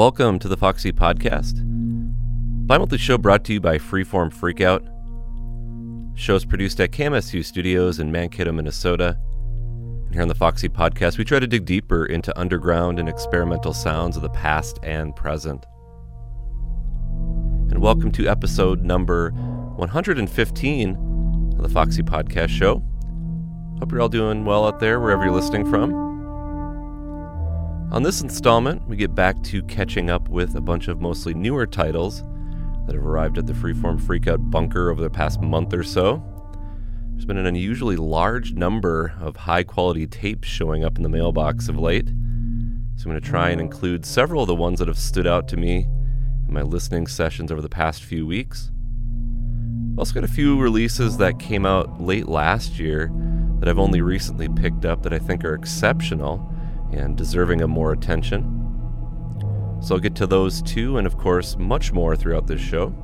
Welcome to the Foxy Podcast. Bi-monthly show brought to you by Freeform Freakout. Shows produced at KMSU Studios in Mankato, Minnesota. And here on the Foxy Podcast, we try to dig deeper into underground and experimental sounds of the past and present. And welcome to episode number 115 of the Foxy Podcast Show. Hope you're all doing well out there, wherever you're listening from. On this installment, we get back to catching up with a bunch of mostly newer titles that have arrived at the Freeform Freakout bunker over the past month or so. There's been an unusually large number of high quality tapes showing up in the mailbox of late, so I'm going to try and include several of the ones that have stood out to me in my listening sessions over the past few weeks. I've also got a few releases that came out late last year that I've only recently picked up that I think are exceptional and deserving of more attention. So I'll get to those two and, of course, much more throughout this show.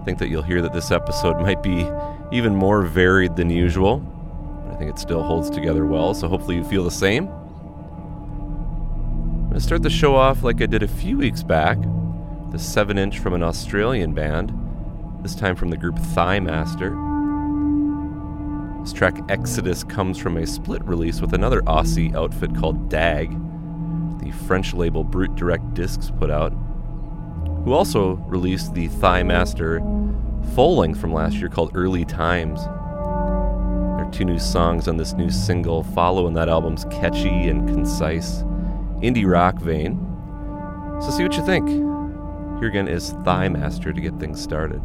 I think that you'll hear that this episode might be even more varied than usual, but I think it still holds together well, so hopefully you feel the same. I'm going to start the show off like I did a few weeks back, the 7 inch from an Australian band, this time from the group Thigh Master. This track Exodus comes from a split release with another Aussie outfit called Dag, the French label Bruit Direct Disques put out, who also released the Thigh Master full length from last year called Early Times. There are two new songs on this new single, following that album's catchy and concise indie rock vein. So see what you think. Here again is Thigh Master to get things started.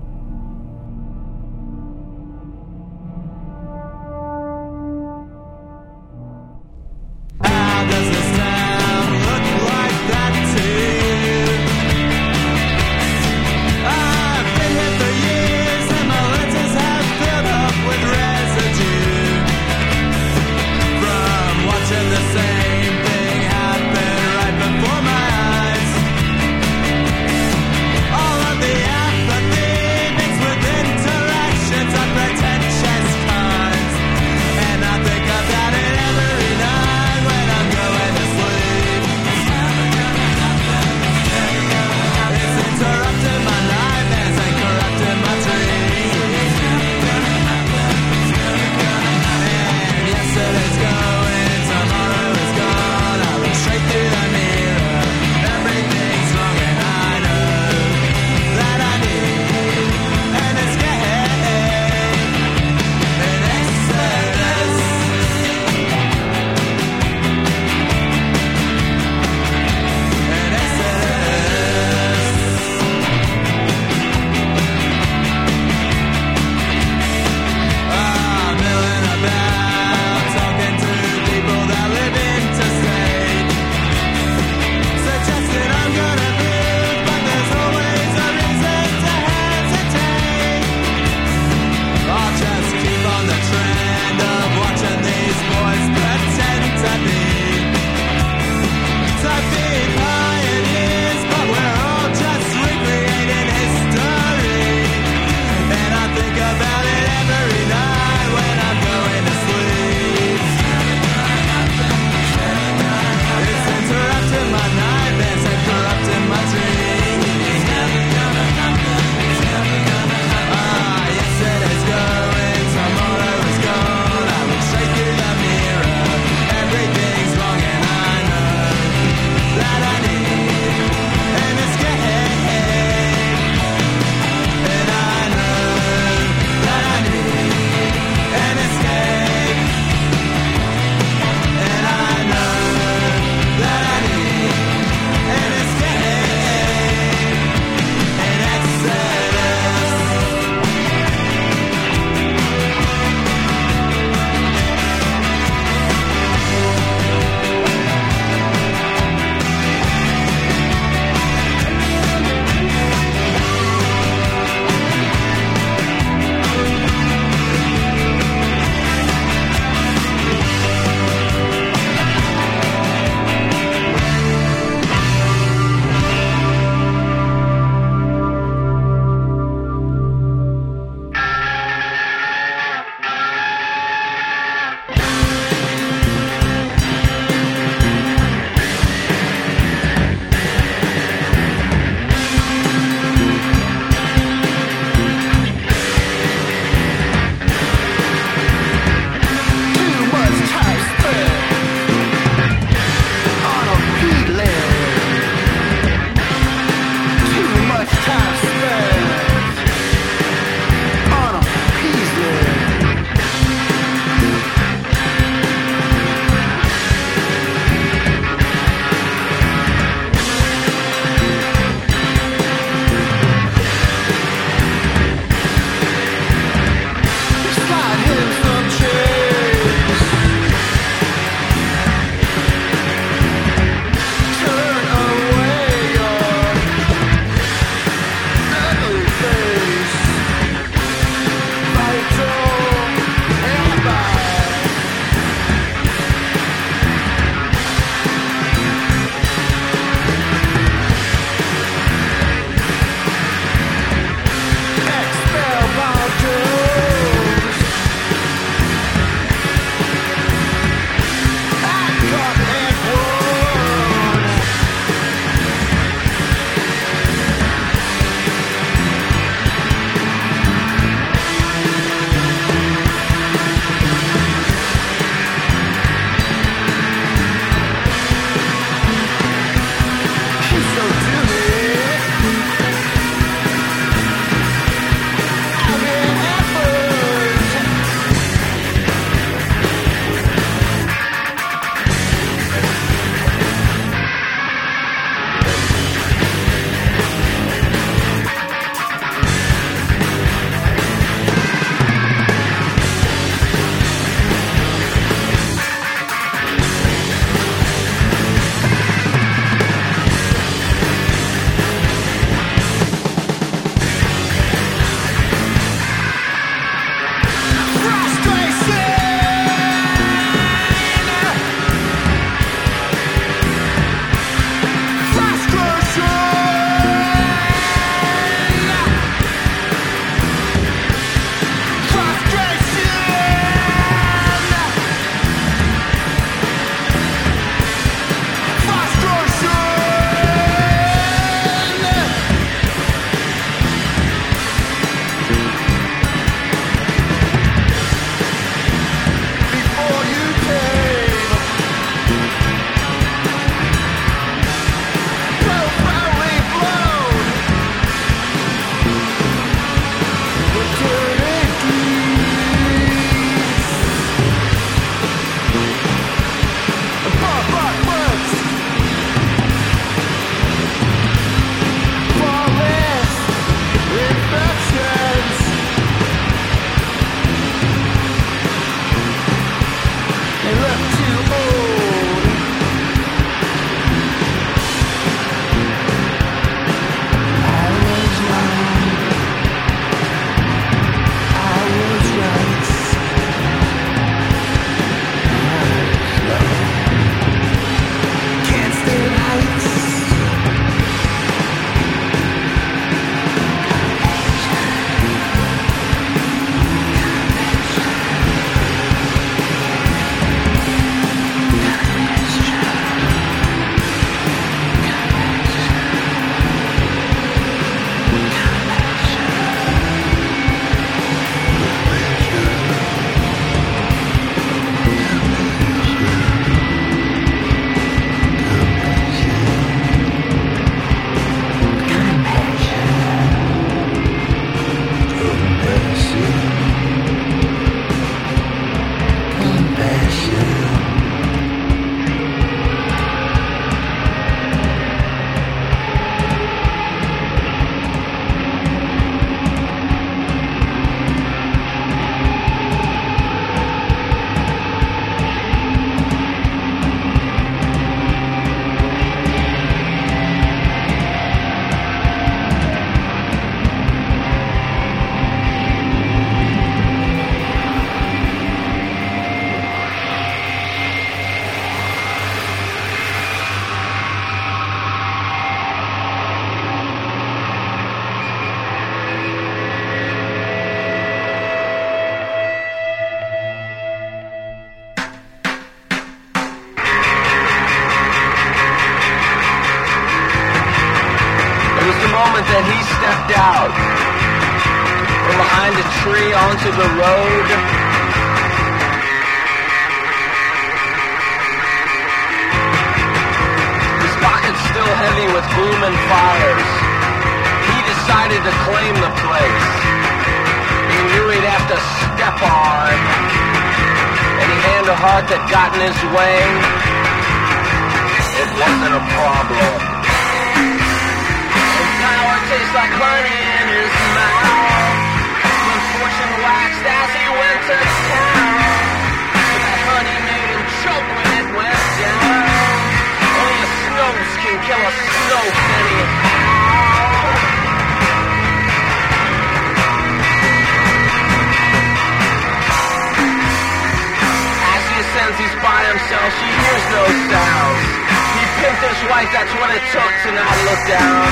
just white, that's what it took and I look down.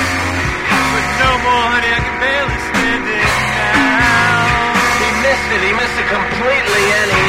But no more, honey, I can barely stand it now. He missed it, he missed it completely, and he...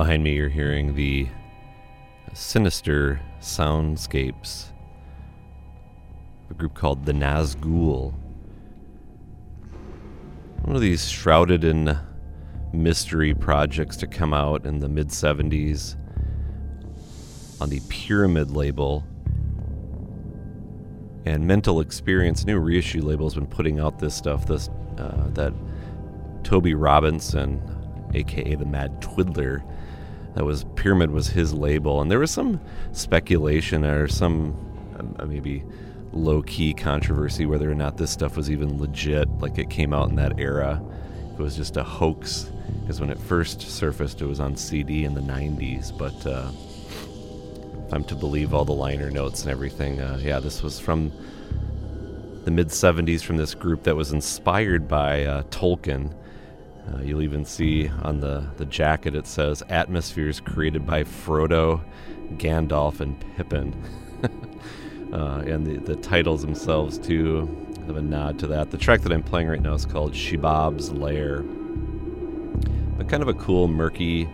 Behind me, you're hearing the sinister soundscapes of a group called the Nazgul. One of these shrouded in mystery projects to come out in the mid 70s on the Pyramid label. And Mental Experience, new reissue label, has been putting out this stuff. This uh, that Toby Robinson, aka the Mad Twiddler, that was Pyramid was his label, and there was some speculation or some uh, maybe low key controversy whether or not this stuff was even legit, like it came out in that era. It was just a hoax because when it first surfaced, it was on CD in the 90s. But uh, if I'm to believe all the liner notes and everything, uh, yeah, this was from the mid 70s from this group that was inspired by uh, Tolkien. Uh, you'll even see on the, the jacket it says atmospheres created by Frodo, Gandalf, and Pippin. uh, and the, the titles themselves, too, have a nod to that. The track that I'm playing right now is called Shelob's Lair. But kind of a cool, murky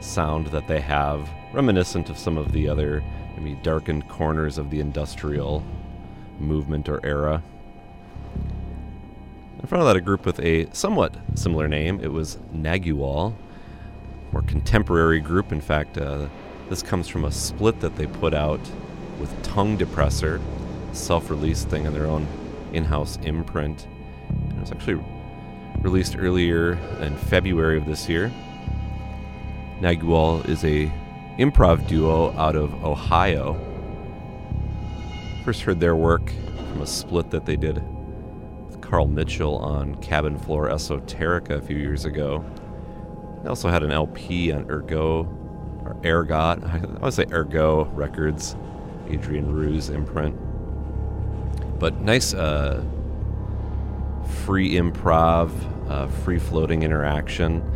sound that they have, reminiscent of some of the other maybe darkened corners of the industrial movement or era. In front of that, a group with a somewhat similar name. It was Nagual, more contemporary group. In fact, uh, this comes from a split that they put out with Tongue Depressor, self-release thing in their own in-house imprint. And it was actually released earlier in February of this year. Nagual is a improv duo out of Ohio. First heard their work from a split that they did Carl Mitchell on Cabin Floor Esoterica a few years ago. They also had an LP on Ergo, or Ergot, I would say Ergo Records, Adrian Rew's imprint. But nice uh, free improv, uh, free floating interaction.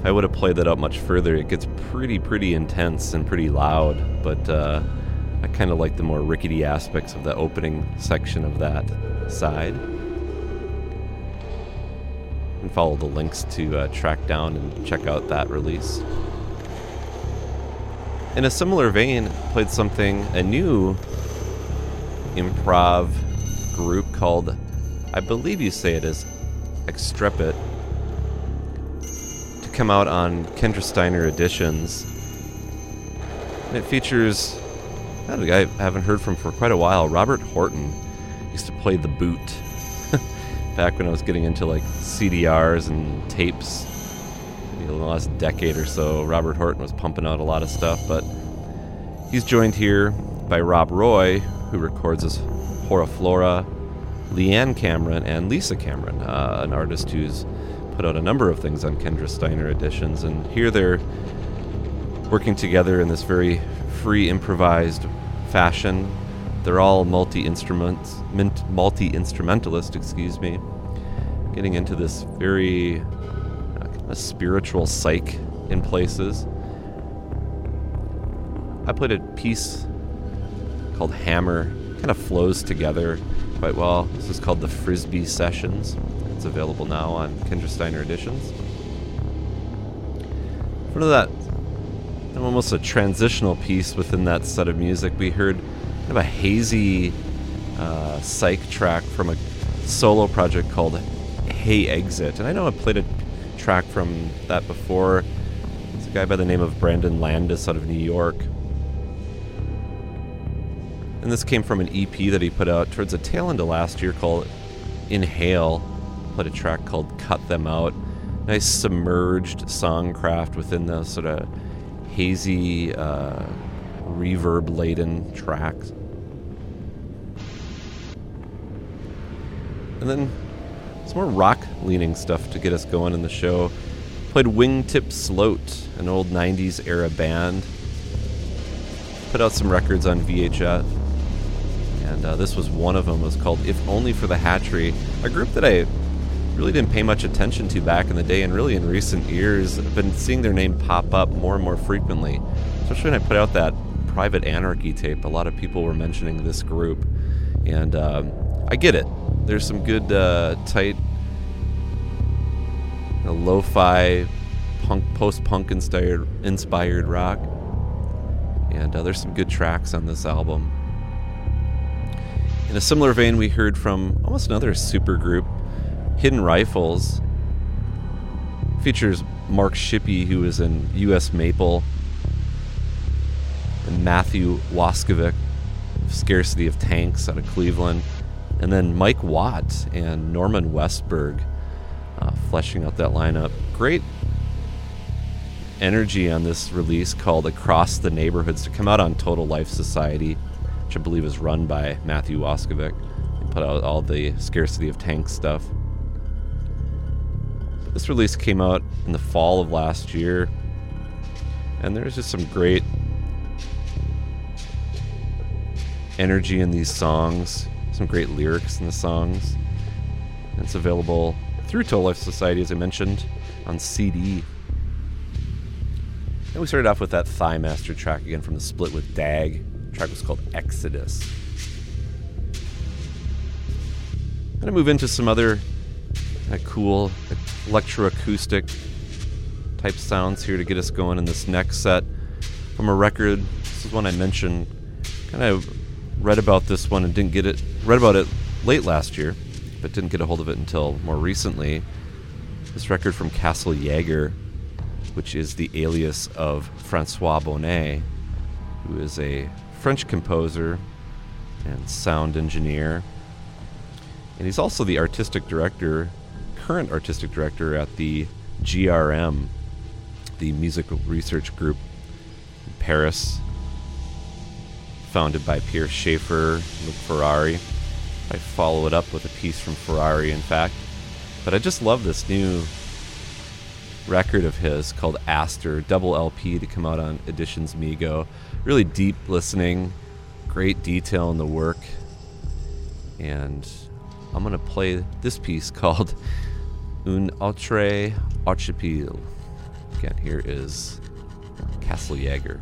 If I would have played that up much further, it gets pretty, pretty intense and pretty loud, but uh, I kind of like the more rickety aspects of the opening section of that side and follow the links to uh, track down and check out that release. In a similar vein, played something, a new improv group called, I believe you say it is Extrepit, to come out on Kendra Steiner editions. And it features a guy I haven't heard from for quite a while, Robert Horton. Used to play the boot back when I was getting into like CDRs and tapes. Maybe in the last decade or so, Robert Horton was pumping out a lot of stuff, but he's joined here by Rob Roy, who records as Hora Flora, Leanne Cameron, and Lisa Cameron, uh, an artist who's put out a number of things on Kendra Steiner editions. And here they're working together in this very free, improvised fashion they're all multi instruments, multi instrumentalist, excuse me, getting into this very uh, spiritual psych in places. I played a piece called Hammer, kind of flows together quite well. This is called the Frisbee Sessions. It's available now on Kendra Steiner editions. One of that, almost a transitional piece within that set of music, we heard kind of a hazy uh, psych track from a solo project called Hey Exit. And I know I played a track from that before. It's a guy by the name of Brandon Landis out of New York. And this came from an EP that he put out towards the tail end of last year called Inhale. Played a track called Cut Them Out. Nice submerged songcraft within the sort of hazy uh, reverb laden tracks. And then some more rock leaning stuff to get us going in the show. Played Wingtip Sloat, an old 90s era band. Put out some records on VHF. And uh, this was one of them. It was called If Only for the Hatchery, a group that I really didn't pay much attention to back in the day, and really in recent years, I've been seeing their name pop up more and more frequently. Especially when I put out that Private Anarchy tape, a lot of people were mentioning this group, and um, I get it. There's some good, uh, tight, you know, lo-fi punk, post-punk inspired inspired rock. And uh, there's some good tracks on this album. In a similar vein, we heard from almost another super group, Hidden Rifles. Features Mark Shippy, who is in U.S. Maple, and Matthew Wascovich, Scarcity of Tanks out of Cleveland, and then Mike Watt and Norman Westberg uh, fleshing out that lineup. Great energy on this release called Across the Neighborhoods to come out on Total Life Society, which I believe is run by Matthew Wascovich. He put out all the Scarcity of Tanks stuff. This release came out in the fall of last year, and there's just some great energy in these songs, some great lyrics in the songs. It's available through Total Life Society, as I mentioned, on CD. And we started off with that Thigh Master track again from the split with Dag. The track was called Exodus. I'm going to move into some other uh, cool electroacoustic type sounds here to get us going in this next set from a record. This is one I mentioned. Kind of read about this one and didn't get it. Read about it late last year, but didn't get a hold of it until more recently. This record from Kassel Jaeger, which is the alias of Francois Bonnet, who is a French composer and sound engineer. And he's also the artistic director, current artistic director at the GRM, the musical research group in Paris, founded by Pierre Schaeffer, Luc Ferrari. I follow it up with a piece from Ferrari, in fact. But I just love this new record of his called Aster, double LP to come out on Editions Mego. Really deep listening, great detail in the work. And I'm going to play this piece called Un Autre Archipel. Again, here is Kassel Jaeger.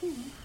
Hmm.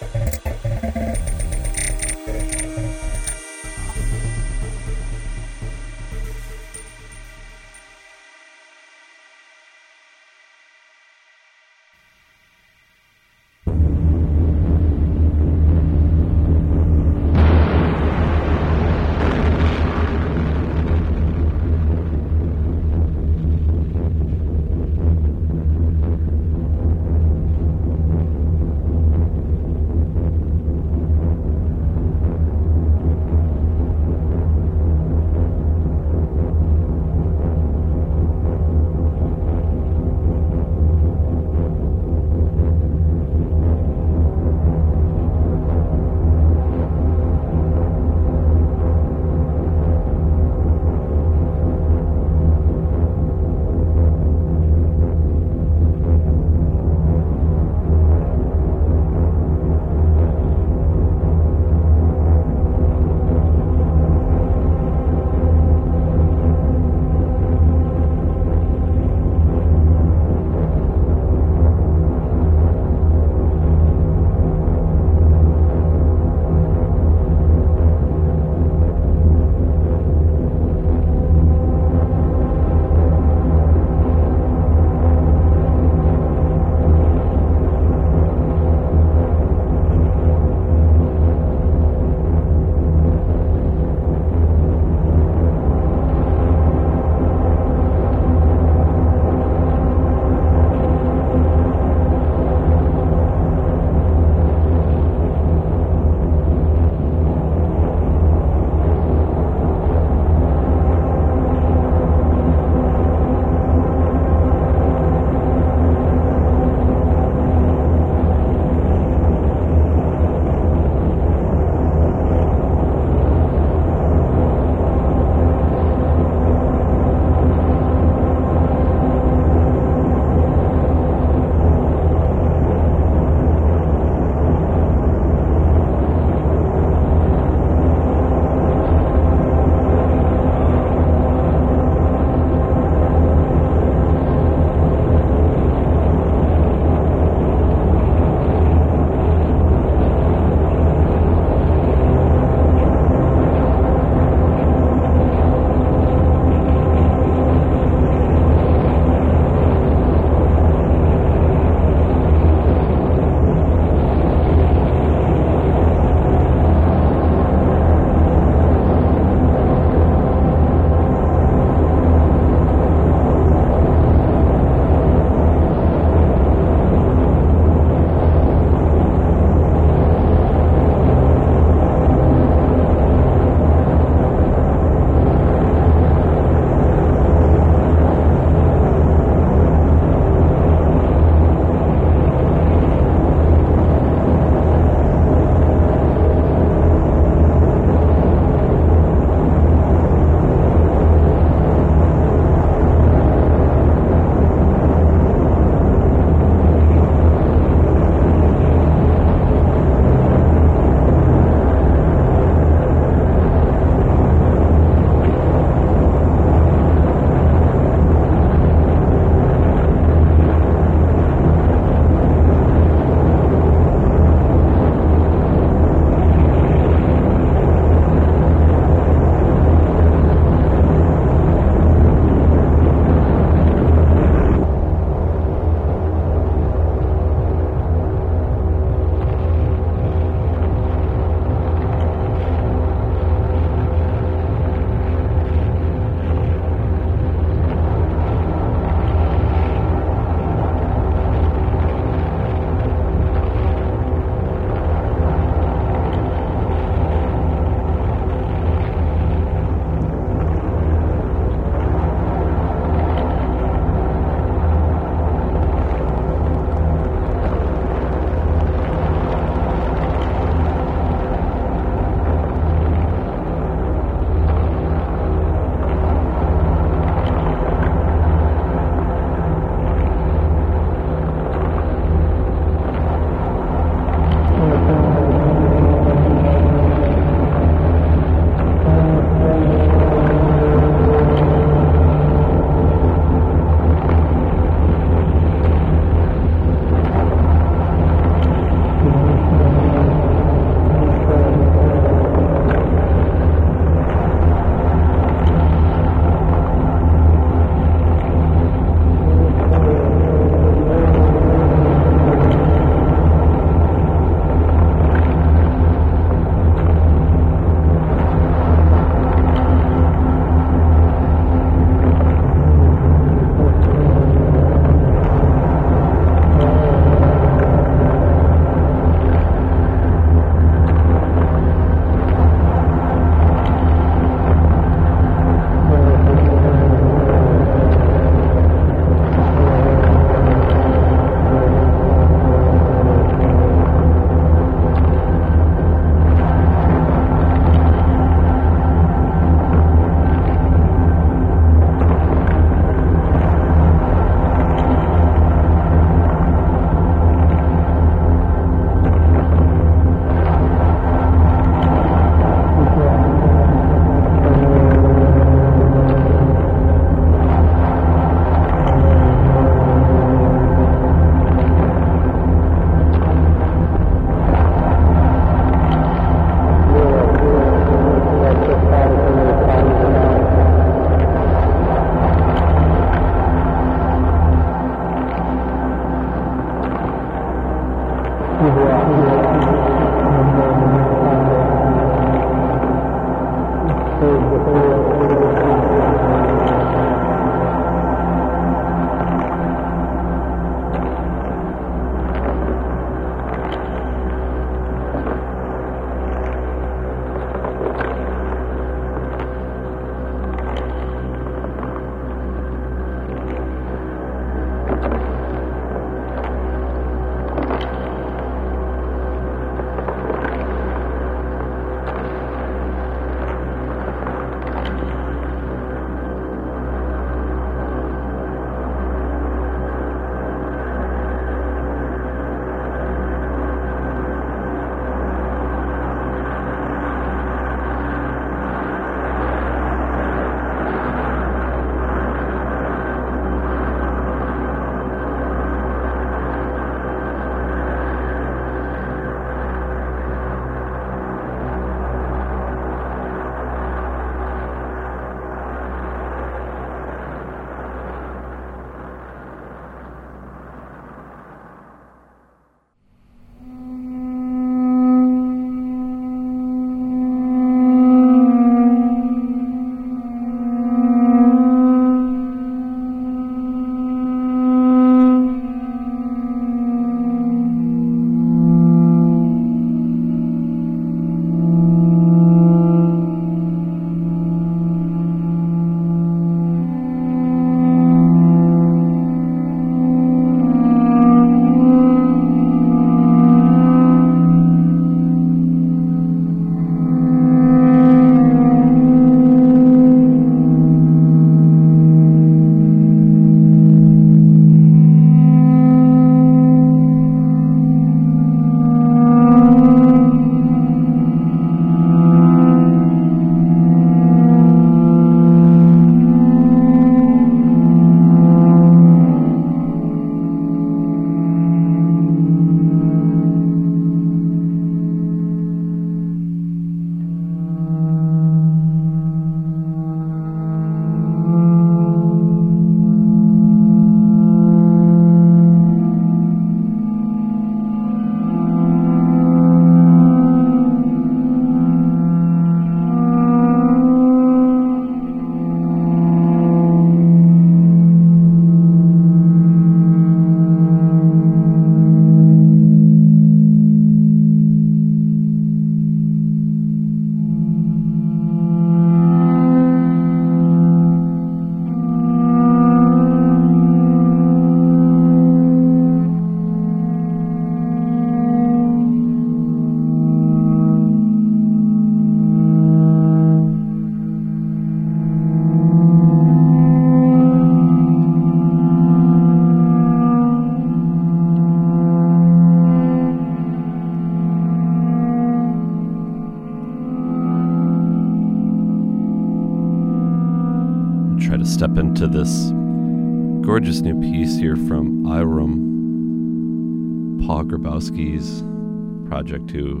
Project, who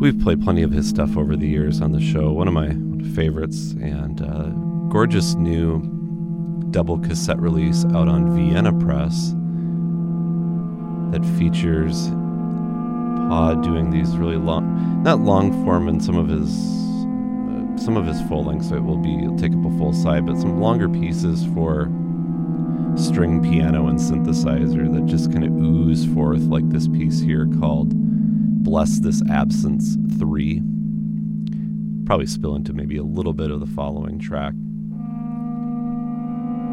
we've played plenty of his stuff over the years on the show. One of my favorites, and uh, gorgeous new double cassette release out on Vienna Press that features Pod doing these really long, not long form in some of his uh, some of his full lengths. So it will be take up a full side, but some longer pieces for string piano and synthesizer that just kind of ooze forth like this piece here called "Bless This Absence 3." Probably spill into maybe a little bit of the following track.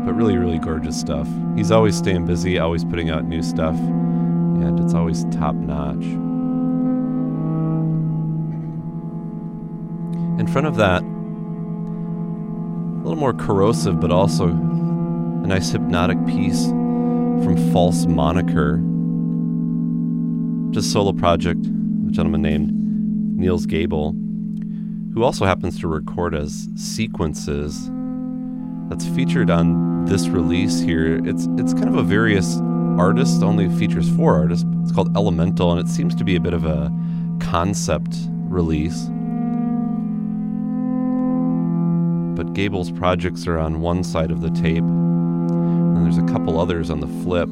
But really, really gorgeous stuff. He's always staying busy, always putting out new stuff, and it's always top notch. In front of that, a little more corrosive, but also a nice hypnotic piece from False Moniker. Just solo project, gentleman named Niels Gable, who also happens to record as sequences. That's featured on this release here. It's it's kind of a various artist, only features four artists. It's called Elemental, and it seems to be a bit of a concept release. But Gable's projects are on one side of the tape, and there's a couple others on the flip.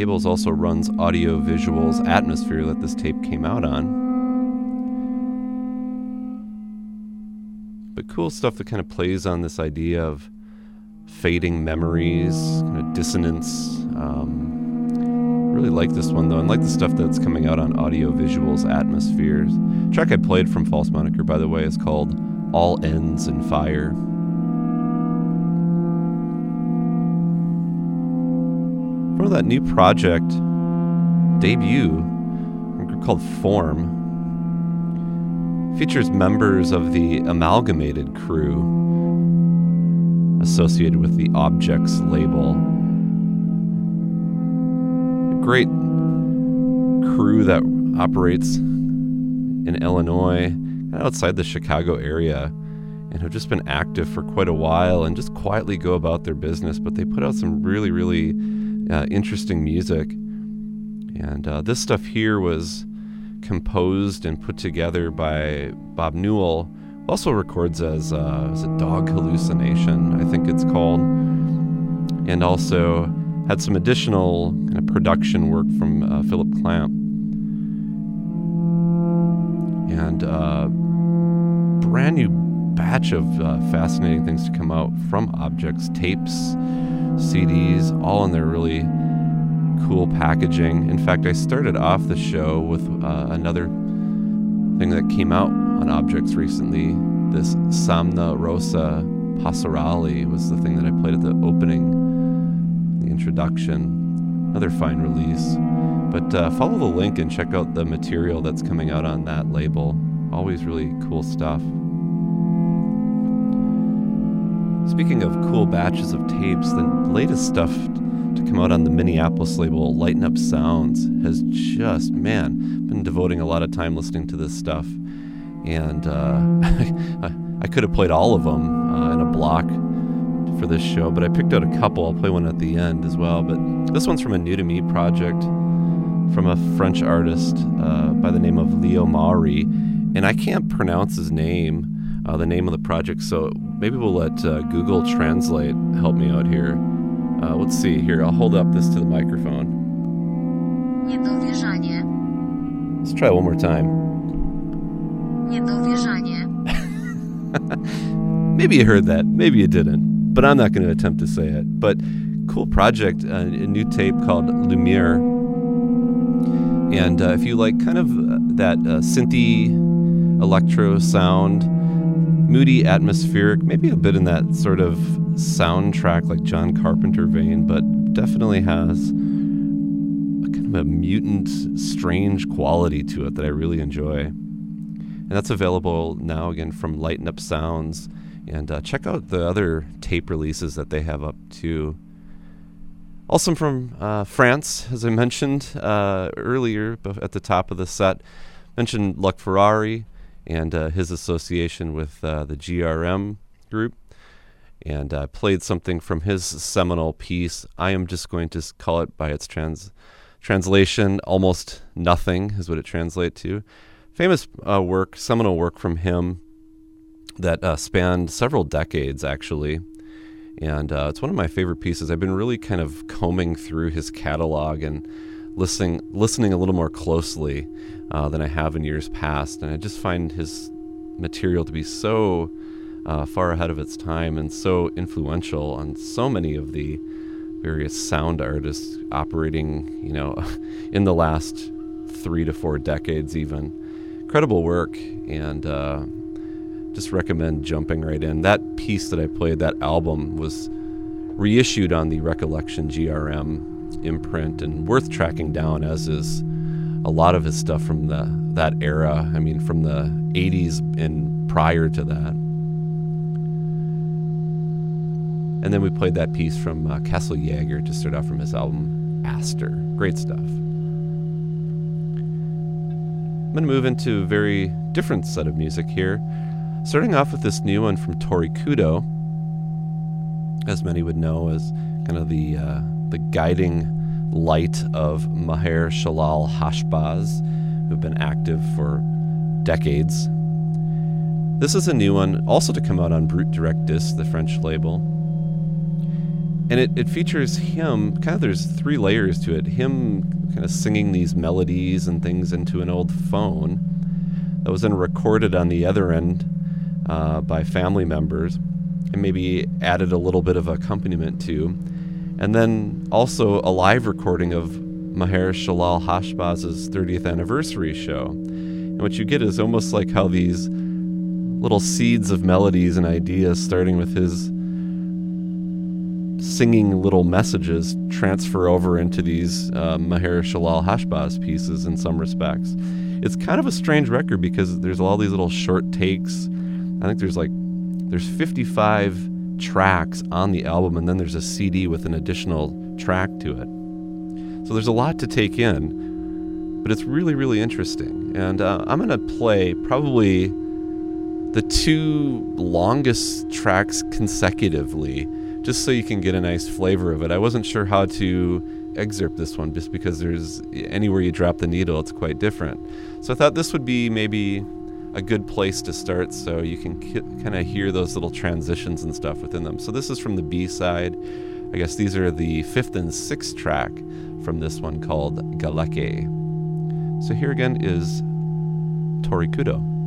And Gables also runs Audio Visuals Atmosphere that this tape came out on. But cool stuff that kind of plays on this idea of fading memories, kind of dissonance. Um, really like this one though, and like the stuff that's coming out on Audio Visuals Atmospheres. Track I played from False Moniker, by the way, is called All Ends in Fire. Of that new project debut called Form features members of the Amalgamated crew associated with the Objects label. A great crew that operates in Illinois, outside the Chicago area, and have just been active for quite a while and just quietly go about their business. But they put out some really, really uh, interesting music. And uh, this stuff here was composed and put together by Bob Newell, also records as uh, it Dog Hallucination, I think it's called, and also had some additional kind of production work from uh, Philip Clamp. And uh, brand new batch of uh, fascinating things to come out from Objects, tapes, CDs, all in their really cool packaging. In fact, I started off the show with uh, another thing that came out on Objects recently. This Samna Rosa Passerali was the thing that I played at the opening, the introduction. Another fine release. But uh, follow the link and check out the material that's coming out on that label. Always really cool stuff. Speaking of cool batches of tapes, the latest stuff to come out on the Minneapolis label, Lighten Up Sounds, has just, man, been devoting a lot of time listening to this stuff. And uh, I, could have played all of them uh, in a block for this show, but I picked out a couple. I'll play one at the end as well. But this one's from a new to me project from a French artist uh, by the name of Leo Maury. And I can't pronounce his name, uh, the name of the project, so maybe we'll let uh, Google Translate help me out here. Uh, let's see here. I'll hold up this to the microphone. Let's try one more time. Maybe you heard that, maybe you didn't, but I'm not going to attempt to say it. But cool project, uh, a new tape called Lumiere. And uh, if you like kind of uh, that uh, synthy electro sound, moody, atmospheric, maybe a bit in that sort of soundtrack like John Carpenter vein, but definitely has a kind of a mutant, strange quality to it that I really enjoy. And that's available now again from Lighten Up Sounds. And uh, check out the other tape releases that they have up too. Also from uh, France, as I mentioned uh, earlier at the top of the set, mentioned Luc Ferrari and uh, his association with uh, the GRM group, and uh, played something from his seminal piece. I am just going to call it by its trans translation. Almost nothing is what it translates to. Famous uh, work, seminal work from him that uh, spanned several decades, actually and uh, it's one of my favorite pieces. I've been really kind of combing through his catalog and listening listening a little more closely uh, than I have in years past, and I just find his material to be so uh, far ahead of its time and so influential on so many of the various sound artists operating, you know, in the last three to four decades, even. Incredible work, and uh, just recommend jumping right in. That piece that I played, that album, was reissued on the Recollection GRM imprint and worth tracking down, as is a lot of his stuff from the that era. I mean, from the 80s and prior to that. And then we played that piece from uh, Kassel Jaeger to start off from his album Aster. Great stuff. I'm going to move into a very different set of music here. Starting off with this new one from Tori Kudo, as many would know, as kind of the uh, the guiding light of Maher Shalal Hash Baz, who've been active for decades. This is a new one, also to come out on Bruit Direct Disques, the French label. and it, it features him kind of there's three layers to it him kind of singing these melodies and things into an old phone that was then recorded on the other end uh, by family members and maybe added a little bit of accompaniment to and then also a live recording of Maher Shalal Hash Baz's 30th anniversary show and what you get is almost like how these little seeds of melodies and ideas starting with his singing little messages transfer over into these uh, Maher Shalal Hash Baz pieces in some respects. It's kind of a strange record because there's all these little short takes. I think there's like there's 55 tracks on the album, and then there's a CD with an additional track to it. So there's a lot to take in, but it's really really interesting. And uh, I'm gonna play probably the two longest tracks consecutively just so you can get a nice flavor of it. I wasn't sure how to excerpt this one just because there's anywhere you drop the needle, it's quite different. So I thought this would be maybe a good place to start so you can k- kind of hear those little transitions and stuff within them. So this is from the B side. I guess these are the fifth and sixth track from this one called Galeke. So here again is Tori Kudo.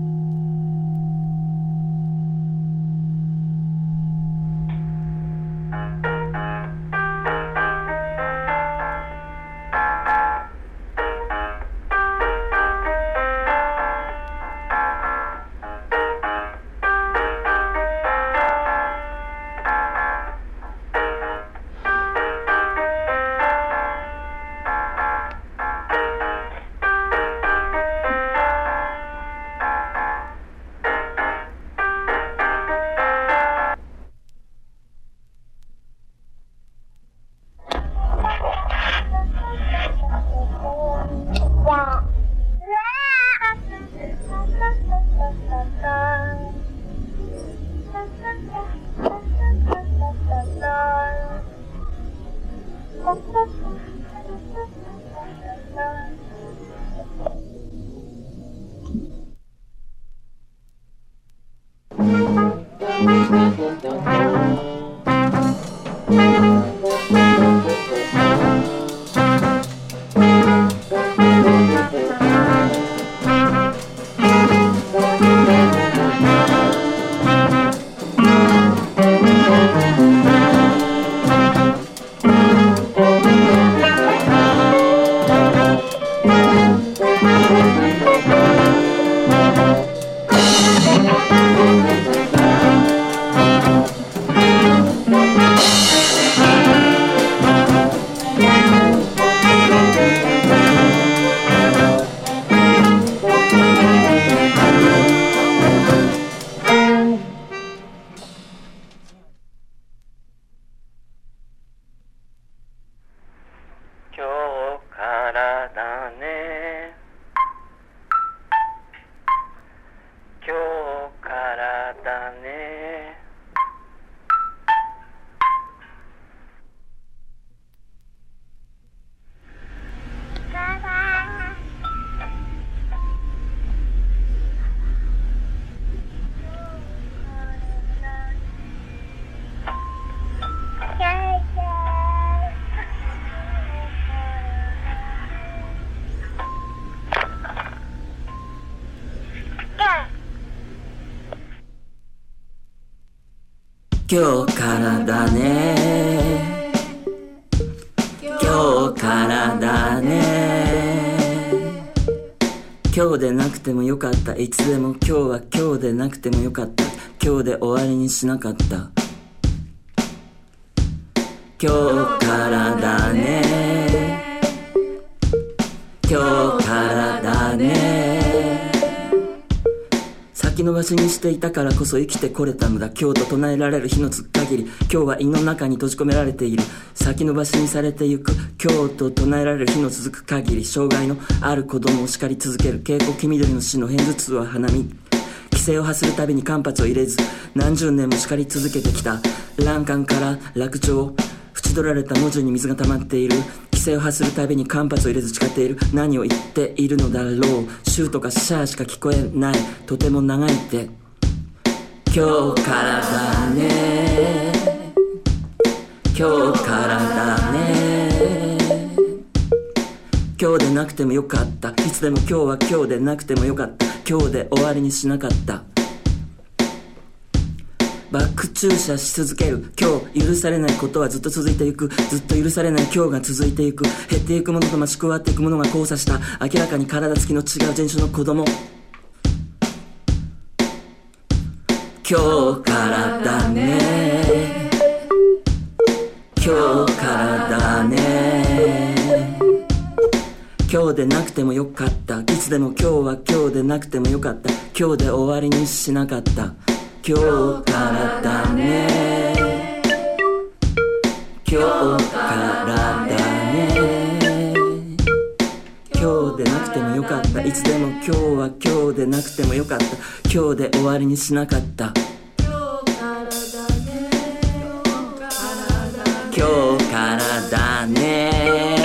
今日からだね。今日からだね。今日でなくてもよかった。いつでも今日は今日でなくてもよかった。今日で終わりにしなかった。今日からだね。今日先延ばしにしていたからこそ生きてこれたのだ。今日と唱えられる日のつく限り。今日は胃の中に閉じ込められている。先延ばしにされてゆく。今日と唱えられる日の続く限り。障害のある子供を叱り続ける。警告黄緑の死の片頭痛は花見。規制を発するたびに間髪を入れず。何十年も叱り続けてきた。欄干から落丁縁取られた文字に水が溜まっている。制を発するたびに間髪を入れず誓っている。何を言っているのだろう。シューとかシャーしか聞こえない。とても長いって。今日からだね。今日からだね。今日でなくてもよかった。いつでも今日は今日でなくてもよかった。今日で終わりにしなかった。バック駐車し続ける。今日許されないことはずっと続いていく。ずっと許されない今日が続いていく。減っていくものと増し加わっていくものが交差した。明らかに体つきの違う人種の子供。今日からだね。今日からだね。今日でなくてもよかった。いつでも今日は今日でなくてもよかった。今日で終わりにしなかった。今日からだね。今日からだね。今日でなくてもよかった。いつでも今日は今日でなくてもよかった。今日で終わりにしなかった。今日からだね。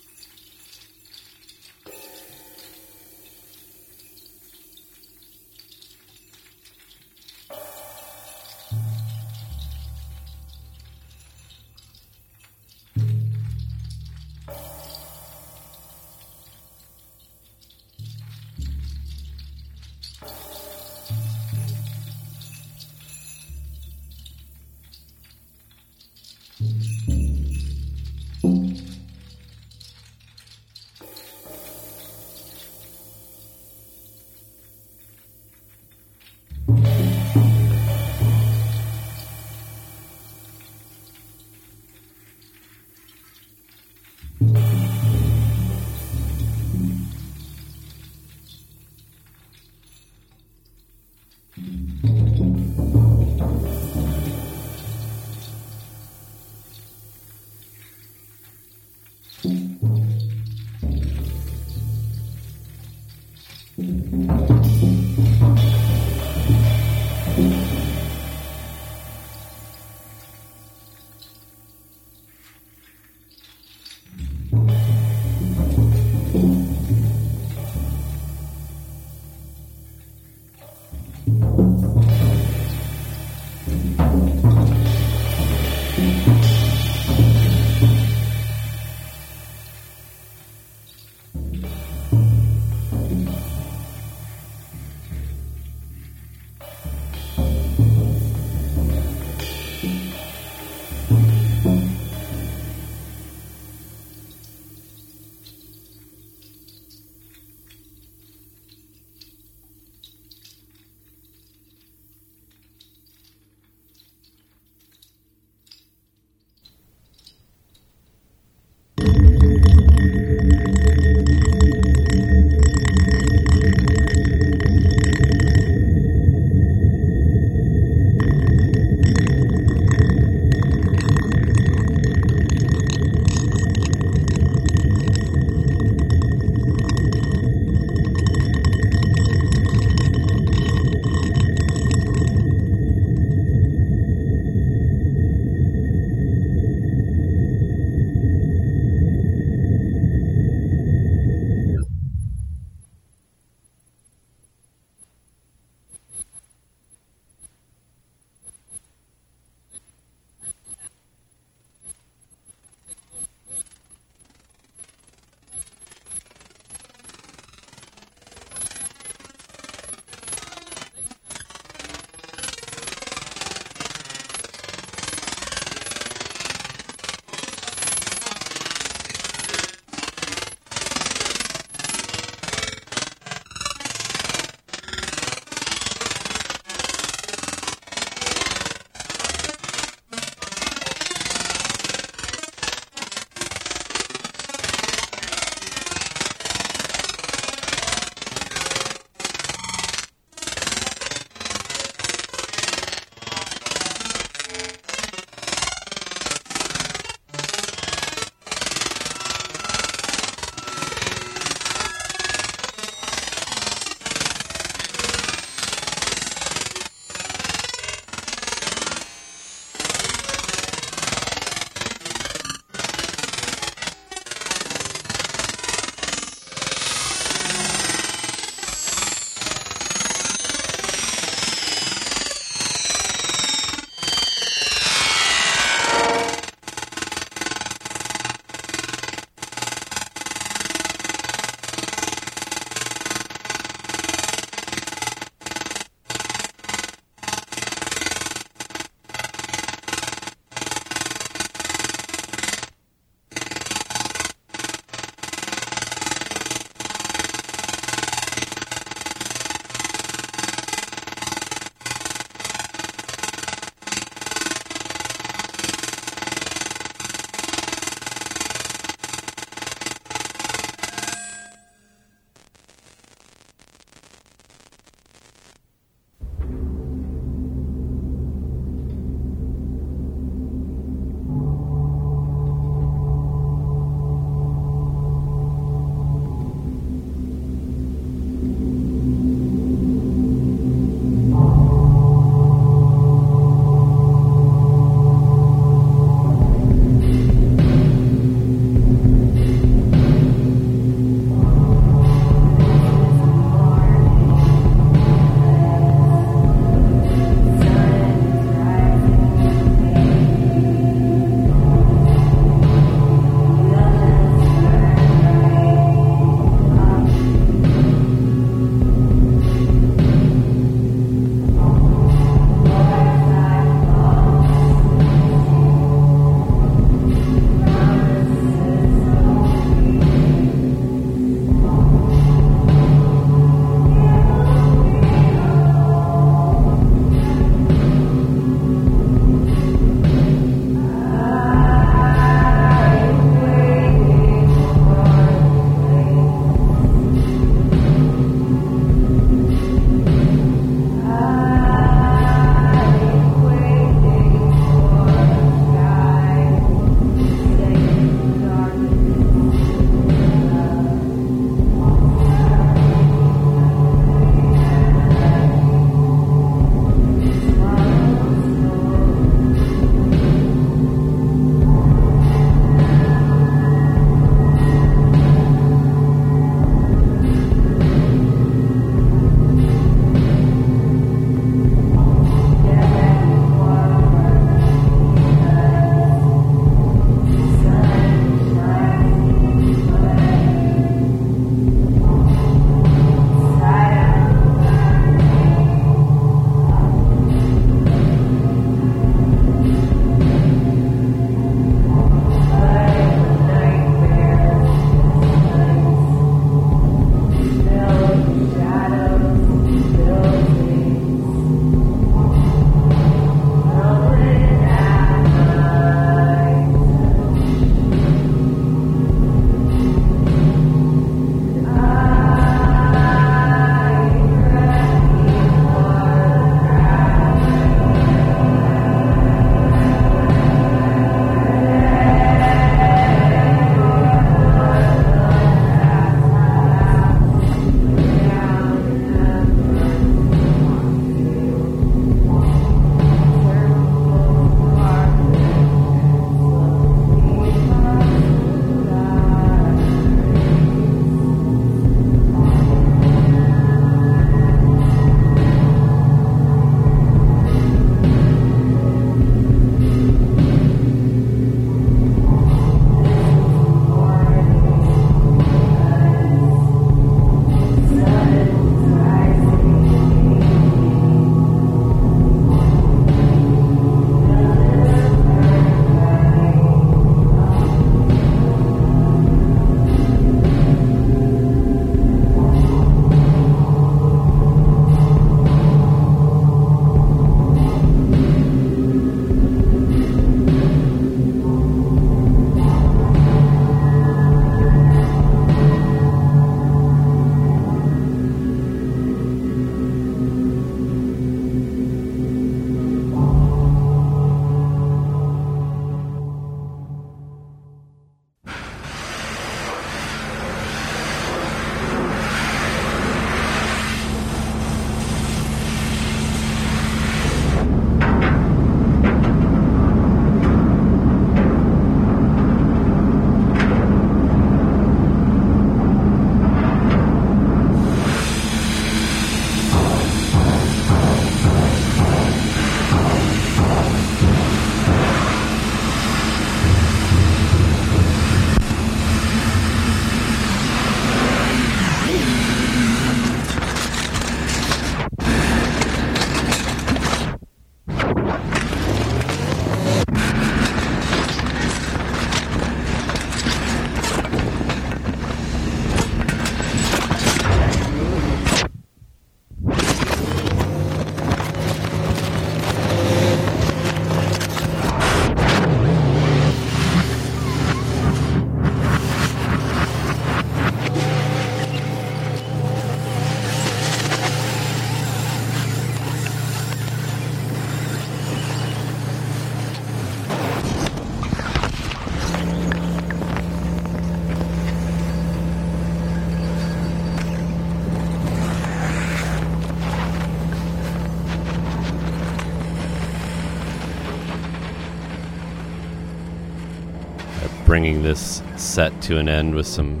Bringing this set to an end with some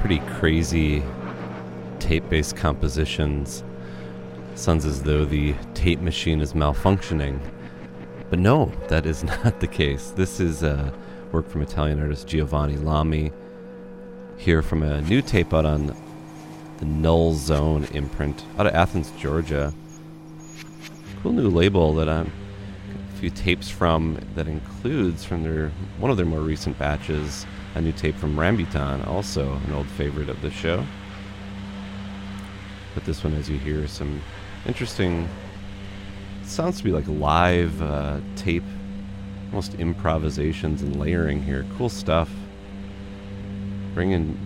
pretty crazy tape based compositions. Sounds as though the tape machine is malfunctioning. But no, that is not the case. This is uh, work from Italian artist Giovanni Lami, here from a new tape out on the Null Zone imprint out of Athens, Georgia. Cool new label that I'm a few tapes from that includes from their one of their more recent batches a new tape from Rambutan, also an old favorite of the show. But this one, as you hear, some interesting. Sounds to be like live uh, tape, almost improvisations and layering here. Cool stuff. Bringing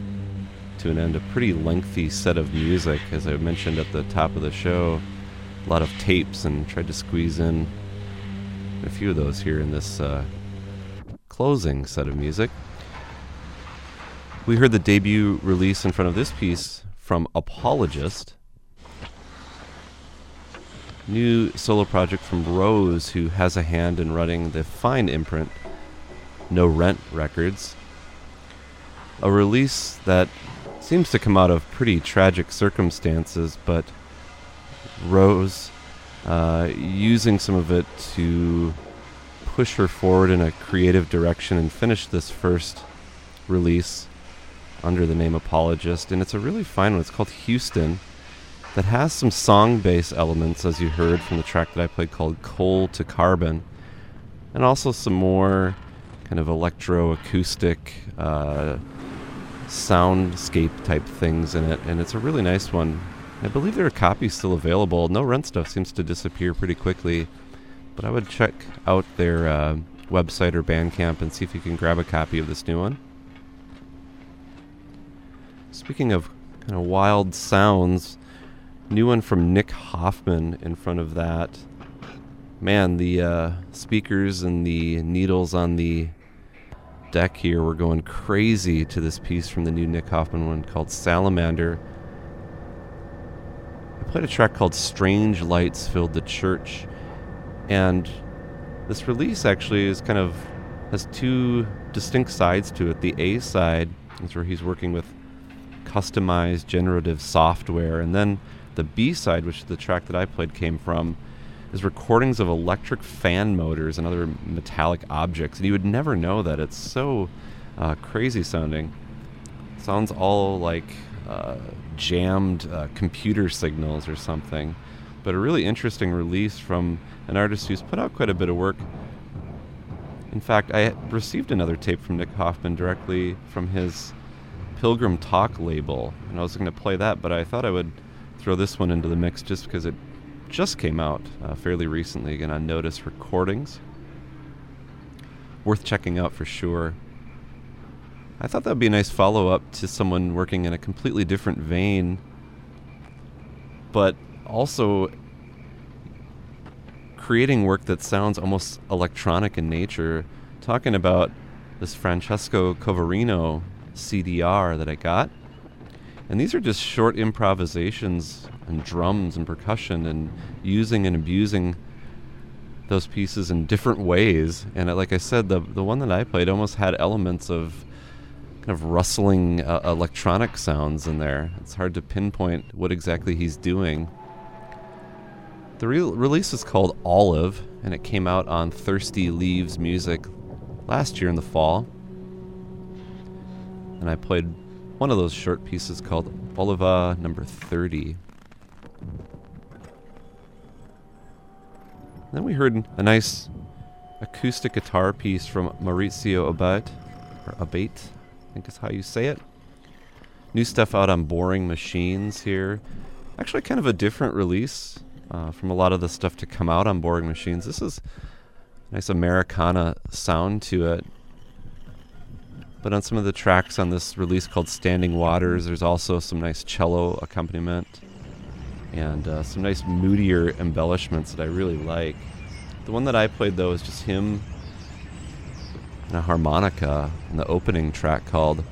to an end a pretty lengthy set of music, as I mentioned at the top of the show. A lot of tapes, and tried to squeeze in a few of those here in this uh, closing set of music. We heard the debut release in front of this piece from Apologist. New solo project from Rose, who has a hand in running the fine imprint No Rent Records. A release that seems to come out of pretty tragic circumstances, but Rose uh, using some of it to push her forward in a creative direction and finish this first release under the name Apologist. And it's a really fine one. It's called Houston, that has some song based elements, as you heard from the track that I played called Coal to Carbon, and also some more kind of electroacoustic uh, soundscape type things in it. And it's a really nice one. I believe there are copies still available. No rent stuff seems to disappear pretty quickly, but I would check out their uh, website or Bandcamp and see if you can grab a copy of this new one. Speaking of kind of wild sounds, new one from Nick Hoffman in front of that. Man, the uh, speakers and the needles on the deck here were going crazy to this piece from the new Nick Hoffman one called Salamander. Played a track called Strange Lights Filled the Church, and this release actually is kind of has two distinct sides to it. The A side is where he's working with customized generative software, and then the B side, which the track that I played came from, is recordings of electric fan motors and other metallic objects. And you would never know that. It's so uh, crazy sounding. sounds all like uh, jammed uh, computer signals or something. But a really interesting release from an artist who's put out quite a bit of work. In fact, I received another tape from Nick Hoffman directly from his Pilgrim Talk label, and I was going to play that, but I thought I would throw this one into the mix just because it just came out uh, fairly recently again on Notice Recordings. Worth checking out for sure. I thought that would be a nice follow up to someone working in a completely different vein, but also creating work that sounds almost electronic in nature. Talking about this Francesco Covarino CDR that I got. And these are just short improvisations and drums and percussion and using and abusing those pieces in different ways. And like I said, the the one that I played almost had elements of kind of rustling uh, electronic sounds in there. It's hard to pinpoint what exactly he's doing. The re- release is called Olive, and it came out on Thirsty Leaves Music last year in the fall. And I played one of those short pieces called Oliva number 30. Then we heard a nice acoustic guitar piece from Maurizio Abate, or Abate, think is how you say it. New stuff out on Boring Machines here. Actually, kind of a different release uh, from a lot of the stuff to come out on Boring Machines. This is nice Americana sound to it. But on some of the tracks on this release called Standing Waters, there's also some nice cello accompaniment and uh, some nice moodier embellishments that I really like. The one that I played though is just him a harmonica in the opening track called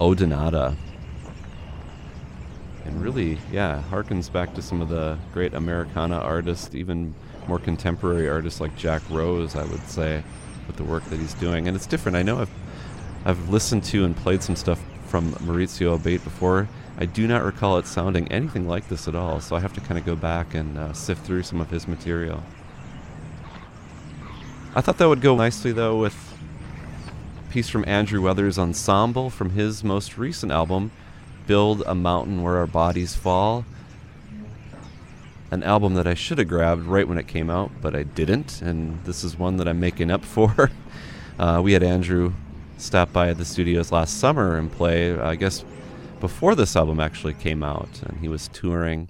Odonata. And really, yeah, harkens back to some of the great Americana artists, even more contemporary artists like Jack Rose, I would say, with the work that he's doing. And it's different. I know I've I've listened to and played some stuff from Maurizio Abate before. I do not recall it sounding anything like this at all, so I have to kind of go back and uh, sift through some of his material. I thought that would go nicely though with piece from Andrew Weathers Ensemble from his most recent album, Build a Mountain Where Our Bodies Fall. An album that I should have grabbed right when it came out, but I didn't, and this is one that I'm making up for. uh, we had Andrew stop by the studios last summer and play, I guess, before this album actually came out, and he was touring,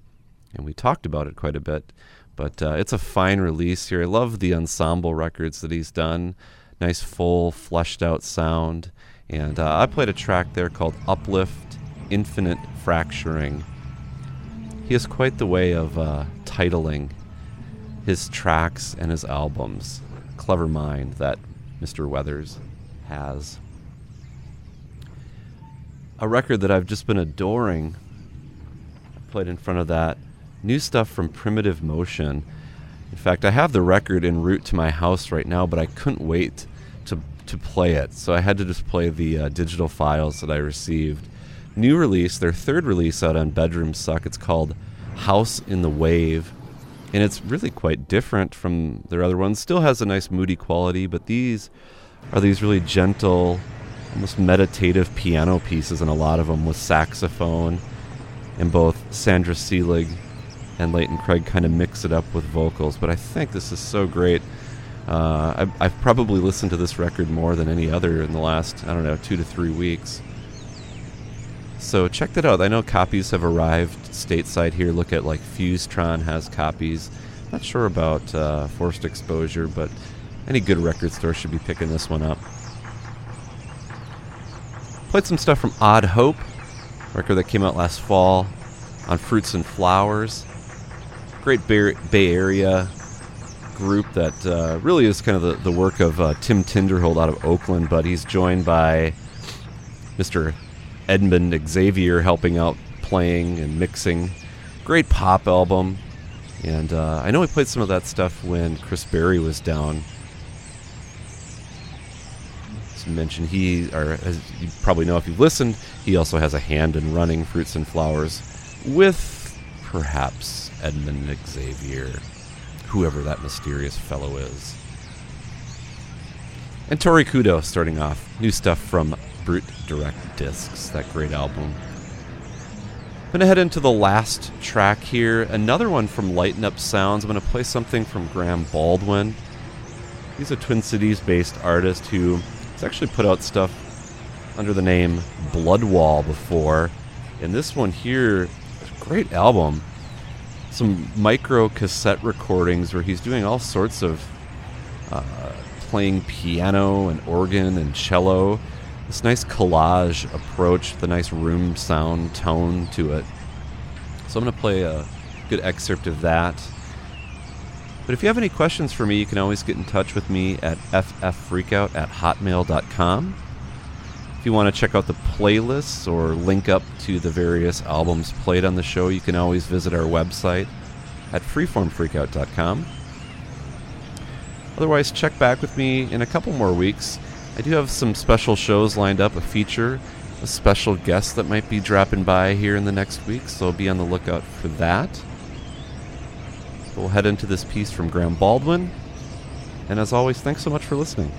and we talked about it quite a bit. But uh, it's a fine release here. I love the ensemble records that he's done. Nice, full, fleshed out sound. And uh, I played a track there called Uplift Infinite Fracturing. He has quite the way of uh, titling his tracks and his albums. Clever mind that Mr. Weathers has. A record that I've just been adoring. I played in front of that new stuff from Primitive Motion. In fact, I have the record en route to my house right now, but I couldn't wait to to play it, so I had to just play the uh, digital files that I received. New release, their third release out on Bedroom Suck. It's called House in the Wave, and it's really quite different from their other ones. Still has a nice moody quality, but these are these really gentle, almost meditative piano pieces, and a lot of them with saxophone. And both Sandra Selig and Leighton Craig kind of mix it up with vocals. But I think this is so great. Uh, I've, I've, probably listened to this record more than any other in the last, I don't know, two to three weeks. So check that out. I know copies have arrived stateside here. Look at like Fusetron has copies. Not sure about uh, Forced Exposure, but any good record store should be picking this one up. Played some stuff from Odd Hope, record that came out last fall on Fruits and Flowers great Bay, Area group that uh, really is kind of the, the work of uh, Tim Tinderhold out of Oakland, but he's joined by Mr. Edmund Xavier helping out playing and mixing. Great pop album. And uh, I know we played some of that stuff when Chris Berry was down. As mentioned, he, or as you probably know if you've listened, he also has a hand in running Fruits and Flowers with perhaps Edmund Xavier, whoever that mysterious fellow is. And Tori Kudo starting off. New stuff from Bruit Direct Disques, that great album. I'm going to head into the last track here. Another one from Lighten Up Sounds. I'm going to play something from Graham Baldwin. He's a Twin Cities based artist who has actually put out stuff under the name Bloodwall before. And this one here, great album some micro cassette recordings where he's doing all sorts of uh, playing piano and organ and cello. This nice collage approach, the nice room sound tone to it. So I'm going to play a good excerpt of that. But if you have any questions for me, you can always get in touch with me at ffreakout at hotmail.com you want to check out the playlists or link up to the various albums played on the show, you can always visit our website at freeformfreakout.com. Otherwise, check back with me in a couple more weeks. I do have some special shows lined up, a feature, a special guest that might be dropping by here in the next week, so be on the lookout for that. We'll head into this piece from Graham Baldwin. And as always, thanks so much for listening.